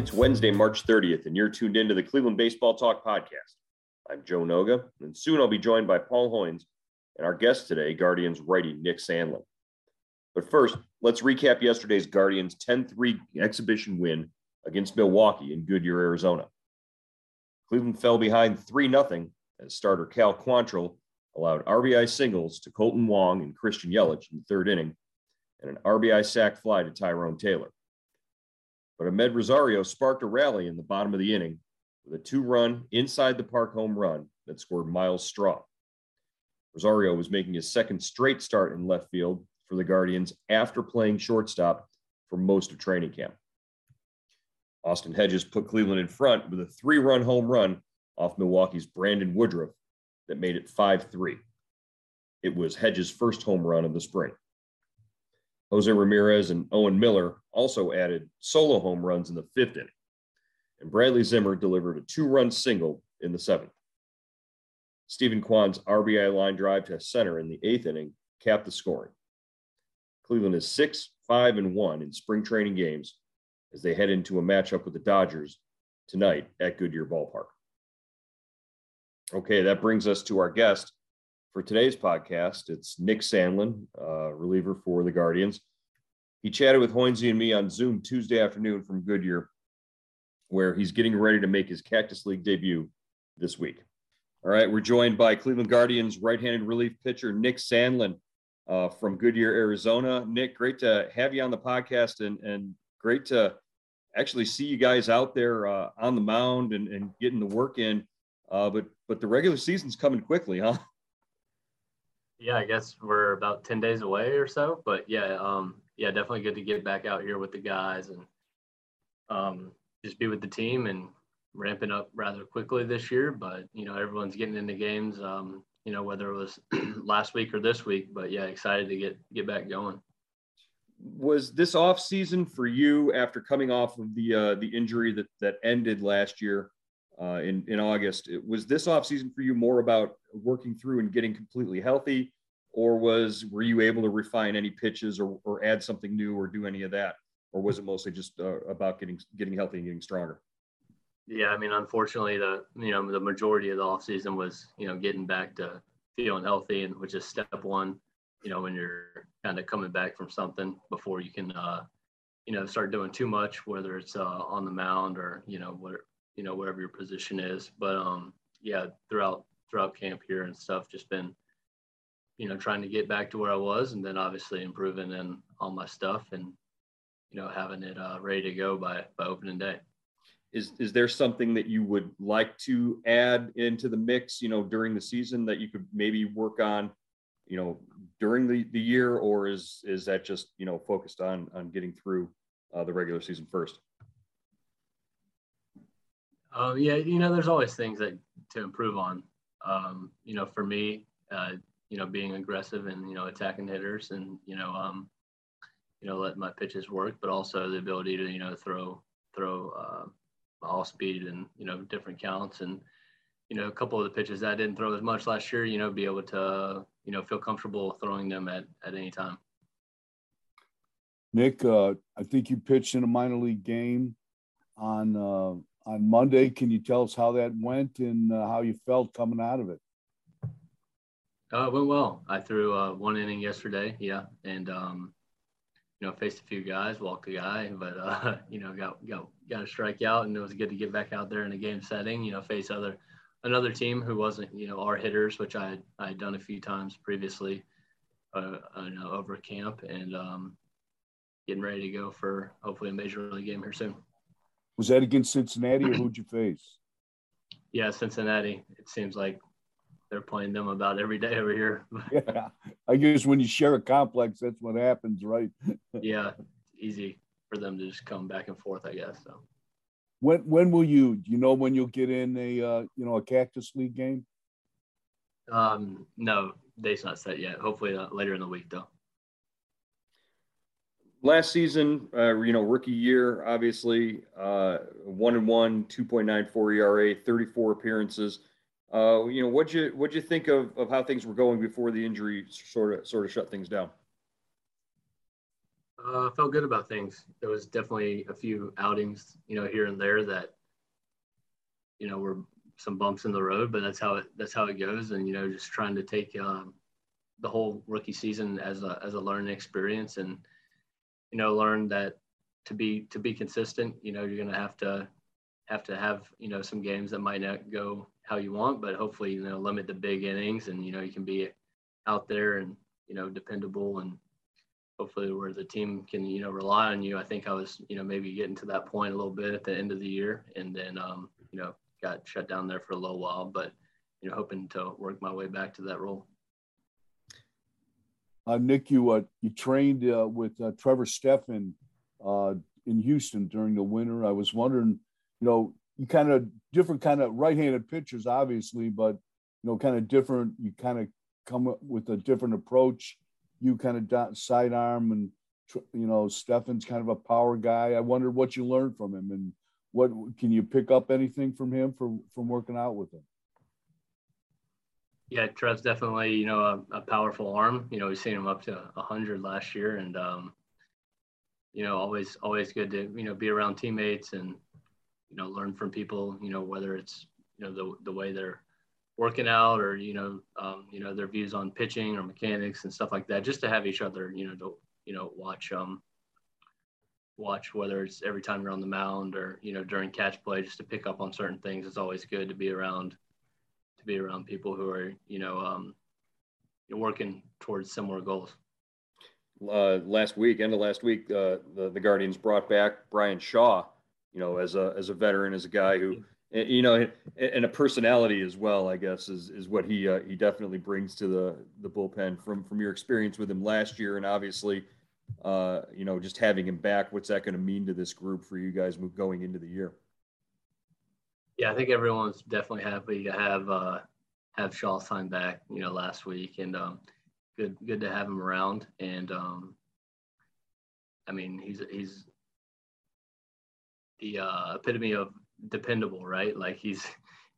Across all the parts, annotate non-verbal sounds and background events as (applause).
It's Wednesday, March 30th, and you're tuned into the Cleveland Baseball Talk podcast. I'm Joe Noga, and soon I'll be joined by Paul Hoynes and our guest today, Guardians righty Nick Sandlin. But first, let's recap yesterday's Guardians 10 3 exhibition win against Milwaukee in Goodyear, Arizona. Cleveland fell behind 3 0 as starter Cal Quantrill allowed RBI singles to Kolten Wong and Christian Yelich in the third inning, and an RBI sac fly to Tyrone Taylor. But Amed Rosario sparked a rally in the bottom of the inning with a two run inside the park home run that scored Myles Straw. Rosario was making his second straight start in left field for the Guardians after playing shortstop for most of training camp. Austin Hedges put Cleveland in front with a three run home run off Milwaukee's Brandon Woodruff that made it 5 3. It was Hedges' first home run of the spring. Jose Ramirez and Owen Miller also added solo home runs in the fifth inning. And Bradley Zimmer delivered a two run single in the seventh. Steven Kwan's RBI line drive to center in the eighth inning capped the scoring. Cleveland is six, five, and one in spring training games as they head into a matchup with the Dodgers tonight at Goodyear Ballpark. Okay, that brings us to our guest, for today's podcast, it's Nick Sandlin, uh, reliever for the Guardians. He chatted with Hoynesy and me on Zoom Tuesday afternoon from Goodyear, where he's getting ready to make his Cactus League debut this week. All right, we're joined by Cleveland Guardians right-handed relief pitcher Nick Sandlin uh, from Goodyear, Arizona. Nick, great to have you on the podcast, and and great to actually see you guys out there uh, on the mound and, and getting the work in. Uh, but but the regular season's coming quickly, huh? (laughs) Yeah, I guess we're about 10 days away or so, but yeah, um, yeah, definitely good to get back out here with the guys and um, just be with the team and ramping up rather quickly this year. But you know, everyone's getting into games. Um, you know, whether it was (clears throat) last week or this week, but yeah, excited to get get back going. Was this off season for you after coming off of the uh, the injury that that ended last year? Uh, in in August. Was this off season for you more about working through and getting completely healthy, or was were you able to refine any pitches or or add something new or do any of that, or was it mostly just uh, about getting getting healthy and getting stronger? Yeah, I mean, unfortunately, the you know the majority of the off season was you know getting back to feeling healthy, and which is step one. You know, when you're kind of coming back from something before you can, uh, you know, start doing too much, whether it's uh, on the mound or you know what you know whatever your position is. But um, yeah, throughout throughout camp here and stuff, just been you know trying to get back to where I was, and then obviously improving in all my stuff and you know having it uh, ready to go by by opening day. Is is there something that you would like to add into the mix? You know, during the season that you could maybe work on, you know, during the, the year, or is is that just you know focused on on getting through uh, the regular season first? Uh, yeah, you know, there's always things that to improve on. Um, you know, for me, uh, you know, being aggressive and you know attacking hitters and you know, um, you know, let my pitches work, but also the ability to you know throw throw uh, all speed and you know different counts and you know a couple of the pitches I didn't throw as much last year. You know, be able to you know feel comfortable throwing them at at any time. Nick, uh, I think you pitched in a minor league game on uh, on Monday. Can you tell us how that went and uh, how you felt coming out of it? Uh, it went well. I threw uh, one inning yesterday, yeah, and um, you know faced a few guys, walked a guy, but uh, (laughs) you know got got got a strikeout, and it was good to get back out there in a game setting. You know, face other another team who wasn't you know our hitters, which I had, I had done a few times previously, uh, you know, over camp, and um, getting ready to go for hopefully a major league game here soon. Was that against Cincinnati or who'd you face? Yeah, Cincinnati. It seems like they're playing them about every day over here. (laughs) (laughs) yeah, I guess when you share a complex, that's what happens, right? (laughs) yeah, easy for them to just come back and forth, I guess. So. When when will you? Do you know when you'll get in a uh, you know a Cactus League game? Um, no, date's not set yet. Hopefully uh, later in the week, though. Last season, uh, you know, rookie year, obviously, uh, one and one, two point nine four ERA, thirty four appearances. Uh, you know, what'd you what'd you think of, of how things were going before the injury sort of sort of shut things down? Uh, felt good about things. There was definitely a few outings, you know, here and there that, you know, were some bumps in the road, but that's how it that's how it goes. And you know, just trying to take um, the whole rookie season as a as a learning experience, and you know, learn that to be to be consistent, you know, you're gonna have to have to have you know some games that might not go how you want, but hopefully you know limit the big innings, and you know you can be out there and you know dependable and hopefully where the team can you know rely on you. I think I was you know maybe getting to that point a little bit at the end of the year, and then um, you know got shut down there for a little while, but you know hoping to work my way back to that role. Uh, Nick, you uh, you trained uh, with Trevor Stephan uh, in Houston during the winter. I was wondering, you know, you kind of different kind of right-handed pitchers, obviously, but you know, kind of different. You kind of come up with a different approach. You kind of sidearm, and you know, Stephan's kind of a power guy. I wondered what you learned from him, and what can you pick up anything from him from from working out with him? Yeah, Trev's definitely you know a, a powerful arm. You know, we've seen him up to hundred last year, and um, you know, always always good to you know be around teammates and you know learn from people. You know, whether it's you know the the way they're working out or you know um, you know their views on pitching or mechanics and stuff like that. Just to have each other you know to you know watch um watch whether it's every time you're on the mound or you know during catch play just to pick up on certain things. It's always good to be around to be around people who are you know um, working towards similar goals. Uh, last week, end of last week, uh, the the Guardians brought back Bryan Shaw, you know, as a as a veteran, as a guy who, you know, and a personality as well. I guess is is what he uh, he definitely brings to the the bullpen from from your experience with him last year, and obviously, uh, you know, just having him back. What's that going to mean to this group for you guys going into the year? Yeah, I think everyone's definitely happy to have uh, have Shaw sign back. You know, last week, and um, good good to have him around. And um, I mean, he's he's the uh, epitome of dependable, right? Like he's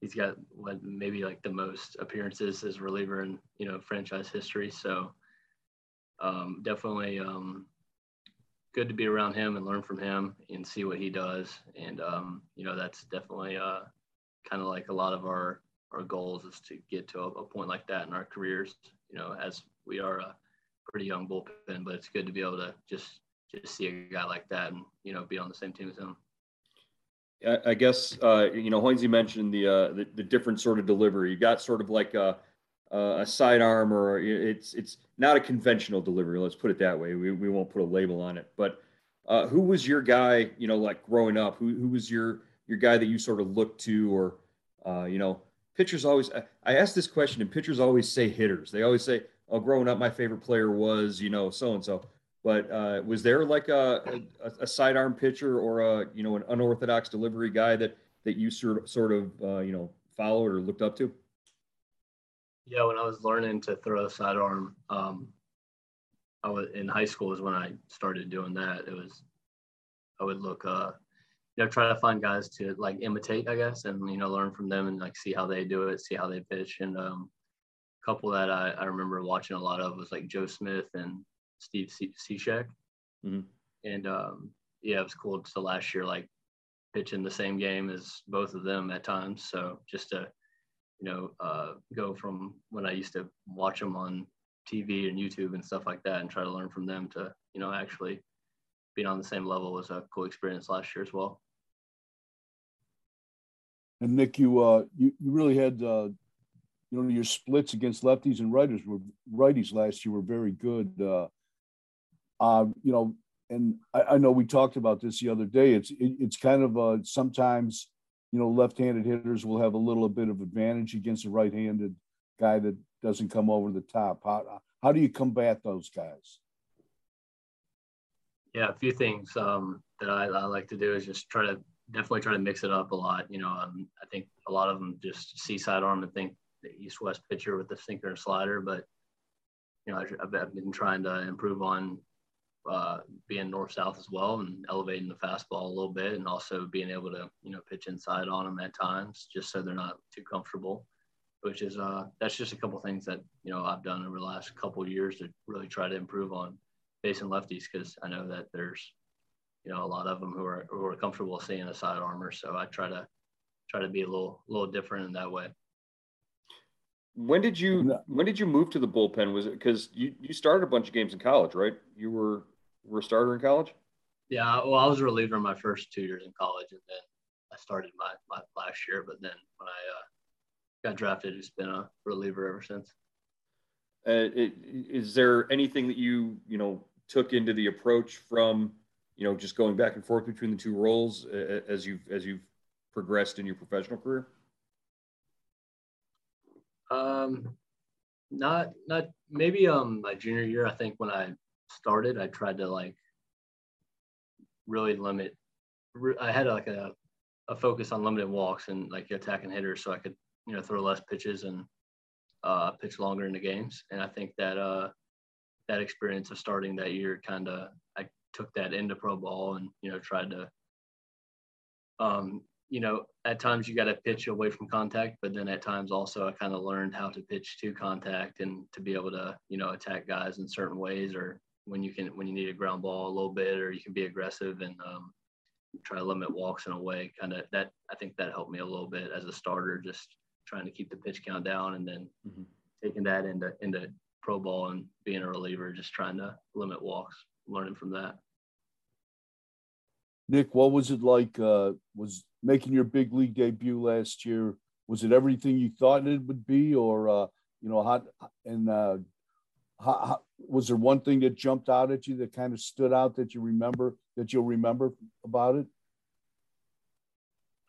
he's got what maybe like the most appearances as reliever in you know franchise history. So um, definitely um, good to be around him and learn from him and see what he does. And um, you know, that's definitely uh, kind of like a lot of our our goals is to get to a, a, point like that in our careers. You know, as we are a pretty young bullpen, but it's good to be able to just just see a guy like that and you know be on the same team as him. I guess uh, you know Hoynesy mentioned the, uh, the, the different sort of delivery. You got sort of like a, a sidearm, or it's it's not a conventional delivery. Let's put it that way. We, we won't put a label on it. But uh, who was your guy? You know, like growing up, who who was your your guy that you sort of looked to, or uh, you know, pitchers always. I ask this question, and pitchers always say hitters. They always say, "Oh, growing up, my favorite player was you know so and so." But uh, was there like a, a, a, sidearm pitcher or a you know an unorthodox delivery guy that that you sort of sort of uh, you know followed or looked up to? Yeah, when I was learning to throw sidearm, um, I was in high school is when I started doing that. It was I would look, uh, you know, try to find guys to like imitate, I guess, and you know, learn from them and like see how they do it, see how they pitch. And um, a couple that I, I remember watching a lot of was like Joe Smith and Steve Cishek. Mm-hmm. And um, yeah, it was cool. So last year, like pitch in the same game as both of them at times. So just to, you know, uh, go from when I used to watch them on TV and YouTube and stuff like that and try to learn from them to, you know, actually being on the same level was a cool experience last year as well. And Nick, you uh, you, you really had uh, you know your splits against lefties and righties were righties last year were very good. Uh, uh, you know, and I, I, know we talked about this the other day. It's it, it's kind of uh, sometimes you know left-handed hitters will have a little bit of advantage against a right-handed guy that doesn't come over the top. How how do you combat those guys? Yeah, a few things um, that I, I like to do is just try to definitely try to mix it up a lot. You know, um, I think a lot of them just see sidearm and think the east-west pitcher with the sinker and slider, but you know, I've, I've been trying to improve on uh, being north-south as well and elevating the fastball a little bit, and also being able to you know pitch inside on them at times, just so they're not too comfortable. Which is uh, that's just a couple things that you know I've done over the last couple years to really try to improve on facing lefties because I know that there's you know a lot of them who are who are comfortable seeing a sidearmer. So I try to try to be a little little different in that way. When did you when did you move to the bullpen? Was it because you you started a bunch of games in college, right? You were were a starter in college. Yeah, well, I was a reliever my first two years in college, and then I started my, my last year. But then when I uh, got drafted, it's been a reliever ever since. Uh, it, is there anything that you you know took into the approach from you know, just going back and forth between the two roles as you've as you've progressed in your professional career? Um, not not maybe um my junior year. I think when I started, I tried to like really limit. I had like a a focus on limited walks and like attacking hitters, so I could you know throw less pitches and uh, pitch longer in the games. And I think that uh, that experience of starting that year kind of I took that into pro ball and you know tried to um, you know at times you got to pitch away from contact but then at times also i kind of learned how to pitch to contact and to be able to you know attack guys in certain ways or when you can when you need a ground ball a little bit or you can be aggressive and um, try to limit walks in a way kind of that i think that helped me a little bit as a starter just trying to keep the pitch count down and then mm-hmm. taking that into into pro ball and being a reliever just trying to limit walks learning from that. Nick, what was it like? Uh, was making your big league debut last year? Was it everything you thought it would be, or uh, you know, how and uh, how, how, was there one thing that jumped out at you that kind of stood out that you remember that you'll remember about it?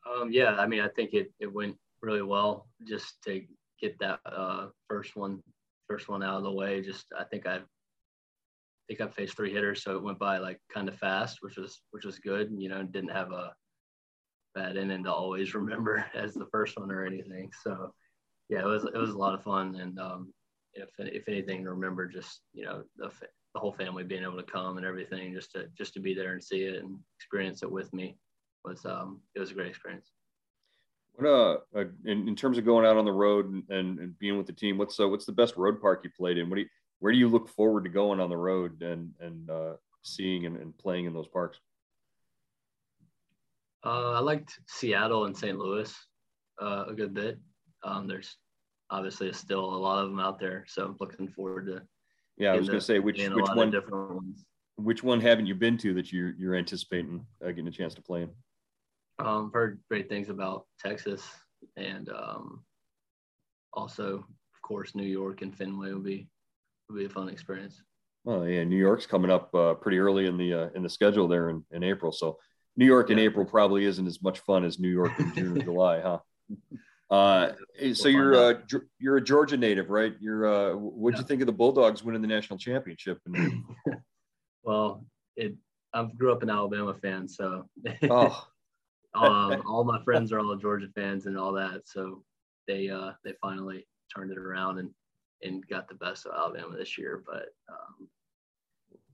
Um, yeah, I mean, I think it it went really well just to get that uh, first one first one out of the way. Just I think I think I faced three hitters, so it went by like kind of fast, which was which was good. You know, didn't have a bad inning to always (laughs) remember as the first one or anything. So yeah, it was it was a lot of fun, and um, if if anything, to remember just you know the the whole family being able to come and everything, just to just to be there and see it and experience it with me was um it was a great experience. What uh, uh in, in terms of going out on the road and, and, and being with the team, what's uh, what's the best road park you played in? What do you where do you look forward to going on the road and and uh, seeing and, and, playing in those parks? Uh, I liked Seattle and St. Louis uh, a good bit. Um, there's obviously still a lot of them out there, so I'm looking forward to. Yeah, I was going to say which which one different ones. Which one haven't you been to that you're you're anticipating uh, getting a chance to play in? Um, I've heard great things about Texas and um, also, of course, New York and Fenway will be will be a fun experience. Oh yeah, New York's coming up uh, pretty early in the uh, in the schedule there in, in April. So New York in April probably isn't as much fun as New York in June or (laughs) July, huh? Uh, so you're uh, you're a Georgia native, right? You're uh, what'd yeah. you think of the Bulldogs winning the national championship? (laughs) well, it I grew up an Alabama fan, so oh. (laughs) um, all my friends are all Georgia fans and all that. So they uh, they finally turned it around and and got the best of Alabama this year. But um,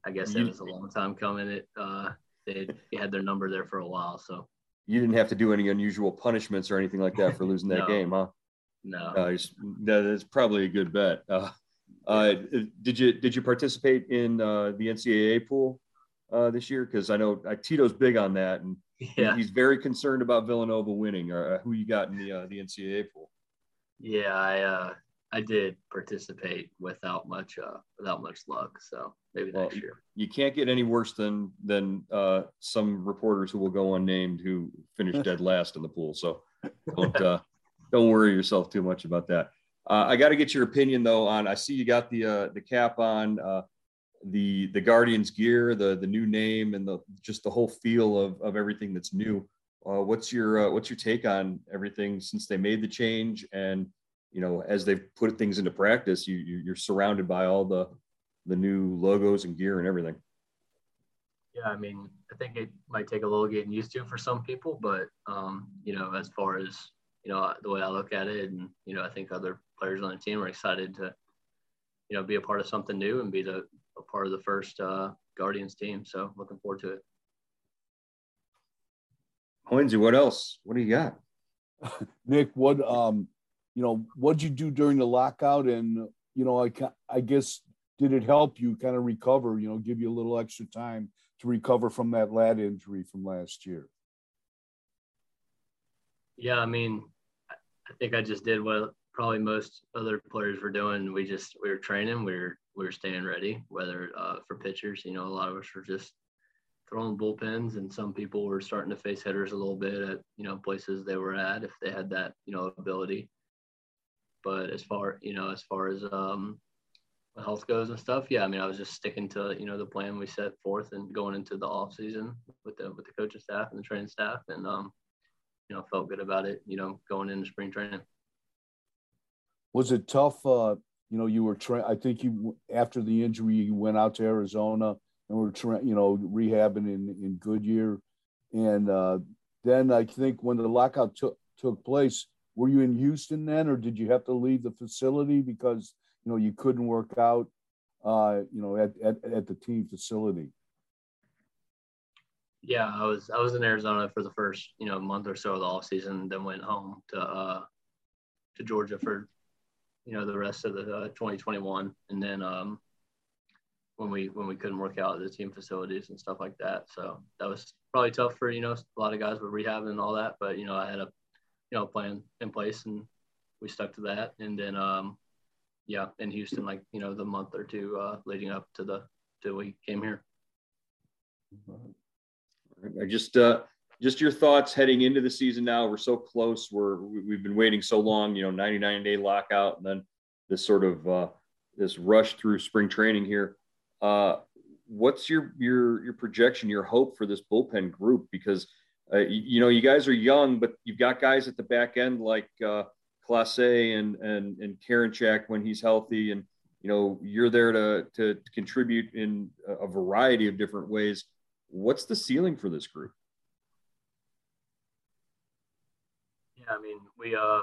I guess it was a long time coming. It uh, they had their number there for a while, so you didn't have to do any unusual punishments or anything like that for (laughs) losing that no. game, huh? No, uh, that's probably a good bet. Uh, uh, did you did you participate in uh, the NCAA pool uh, this year? Because I know uh, Tito's big on that, and Yeah, he's very concerned about Villanova winning. Or uh, who you got in the uh, the NCAA pool? yeah, I uh, I did participate without much uh, without much luck. So maybe Well, next year. You can't get any worse than than uh, some reporters who will go unnamed who finished dead (laughs) last in the pool. So don't uh, don't worry yourself too much about that. Uh, I got to get your opinion though on. I see you got the uh, the cap on uh, the the Guardians gear, the the new name, and the just the whole feel of of everything that's new. Uh, what's your uh, what's your take on everything since they made the change and you know as they've put things into practice, you, you you're surrounded by all the the new logos and gear and everything. Yeah, I mean, I think it might take a little getting used to for some people, but um, you know, as far as you know, the way I look at it, and you know, I think other players on the team are excited to, you know, be a part of something new and be the a part of the first uh, Guardians team. So looking forward to it. Hoynesy, what else? What do you got? (laughs) Nick, what um, you know, what'd you do during the lockout? And you know, I ca- I guess did it help you kind of recover? You know, give you a little extra time to recover from that lat injury from last year. Yeah, I mean, I think I just did what probably most other players were doing. We just we were training, we were we were staying ready. Whether uh, for pitchers, you know, a lot of us were just throwing bullpens, and some people were starting to face hitters a little bit at you know places they were at if they had that you know ability. But as far you know, as far as um, health goes and stuff, yeah, I mean, I was just sticking to you know the plan we set forth and going into the off season with the with the coaching staff and the training staff, and um, you know, felt good about it. You know, going into spring training. Was it tough? Uh, you know, you were tra- I think you after the injury you went out to Arizona and were tra- you know rehabbing in in Goodyear, and uh, then I think when the lockout took took place, were you in Houston then, or did you have to leave the facility because you know you couldn't work out, uh, you know, at, at at the team facility? Yeah, I was I was in Arizona for the first you know month or so of the off season, then went home to uh, to Georgia for you know the rest of the uh, 2021, and then um, when we when we couldn't work out at the team facilities and stuff like that, so that was probably tough for you know a lot of guys with rehab and all that, but you know I had a you know plan in place and we stuck to that, and then um, yeah, in Houston like you know the month or two uh, leading up to the till we came here. I just uh just your thoughts heading into the season now. We're so close. We're we've been waiting so long, you know, 99 day lockout and then this sort of uh this rush through spring training here. Uh what's your your your projection, your hope for this bullpen group? Because uh, you, you know, you guys are young, but you've got guys at the back end like uh Clase and and and Karinchak when he's healthy and you know you're there to to, contribute in a variety of different ways what's the ceiling for this group? Yeah, I mean, we uh,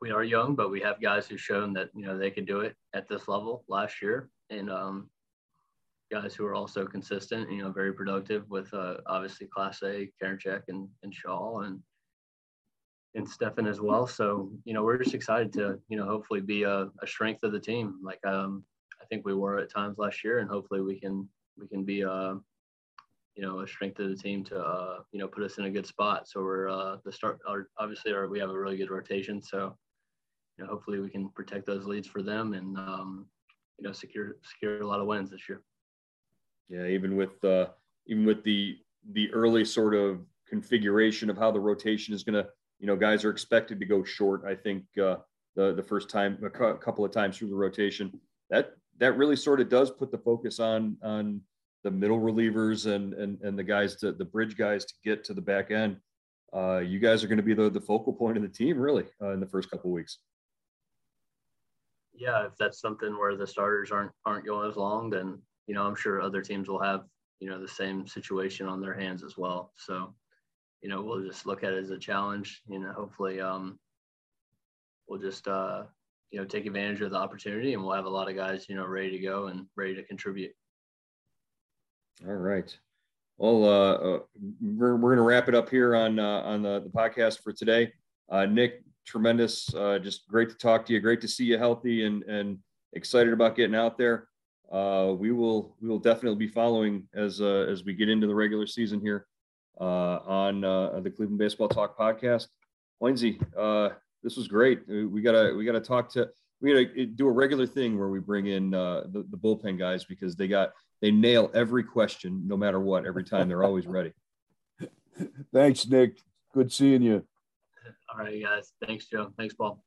we are young, but we have guys who've shown that you know they can do it at this level last year, and um, guys who are also consistent. You know, very productive with uh, obviously Clase, Karinchak, and and Shaw, and and Stephan as well. So you know, we're just excited to you know hopefully be a, a strength of the team, like um, I think we were at times last year, and hopefully we can we can be uh, you know a strength of the team to uh, you know put us in a good spot. So we're uh, the start. Our, obviously, our, we have a really good rotation. So you know hopefully we can protect those leads for them and um, you know secure secure a lot of wins this year. Yeah, even with uh, even with the the early sort of configuration of how the rotation is going to, you know, guys are expected to go short. I think uh, the the first time a couple of times through the rotation that that really sort of does put the focus on on the middle relievers and and and the guys to the bridge guys to get to the back end. Uh, you guys are going to be the the focal point of the team really uh, in the first couple of weeks. Yeah, if that's something where the starters aren't aren't going as long, then you know I'm sure other teams will have you know the same situation on their hands as well. So you know we'll just look at it as a challenge. You know, hopefully um, we'll just uh, you know take advantage of the opportunity, and we'll have a lot of guys you know ready to go and ready to contribute. All right. Well, uh, uh, we're, we're going to wrap it up here on uh, on the, the podcast for today. Uh, Nick, tremendous. Uh, just great to talk to you. Great to see you healthy and and excited about getting out there. uh, we will we will definitely be following as uh, as we get into the regular season here on uh, the Cleveland Baseball Talk podcast. Lindsay, uh, this was great. We gotta we gotta talk to we gotta do a regular thing where we bring in uh, the, the bullpen guys because they got they nail every question no matter what every time. They're always ready. (laughs) Thanks, Nick. Good seeing you. All right, guys. Thanks, Joe. Thanks, Paul.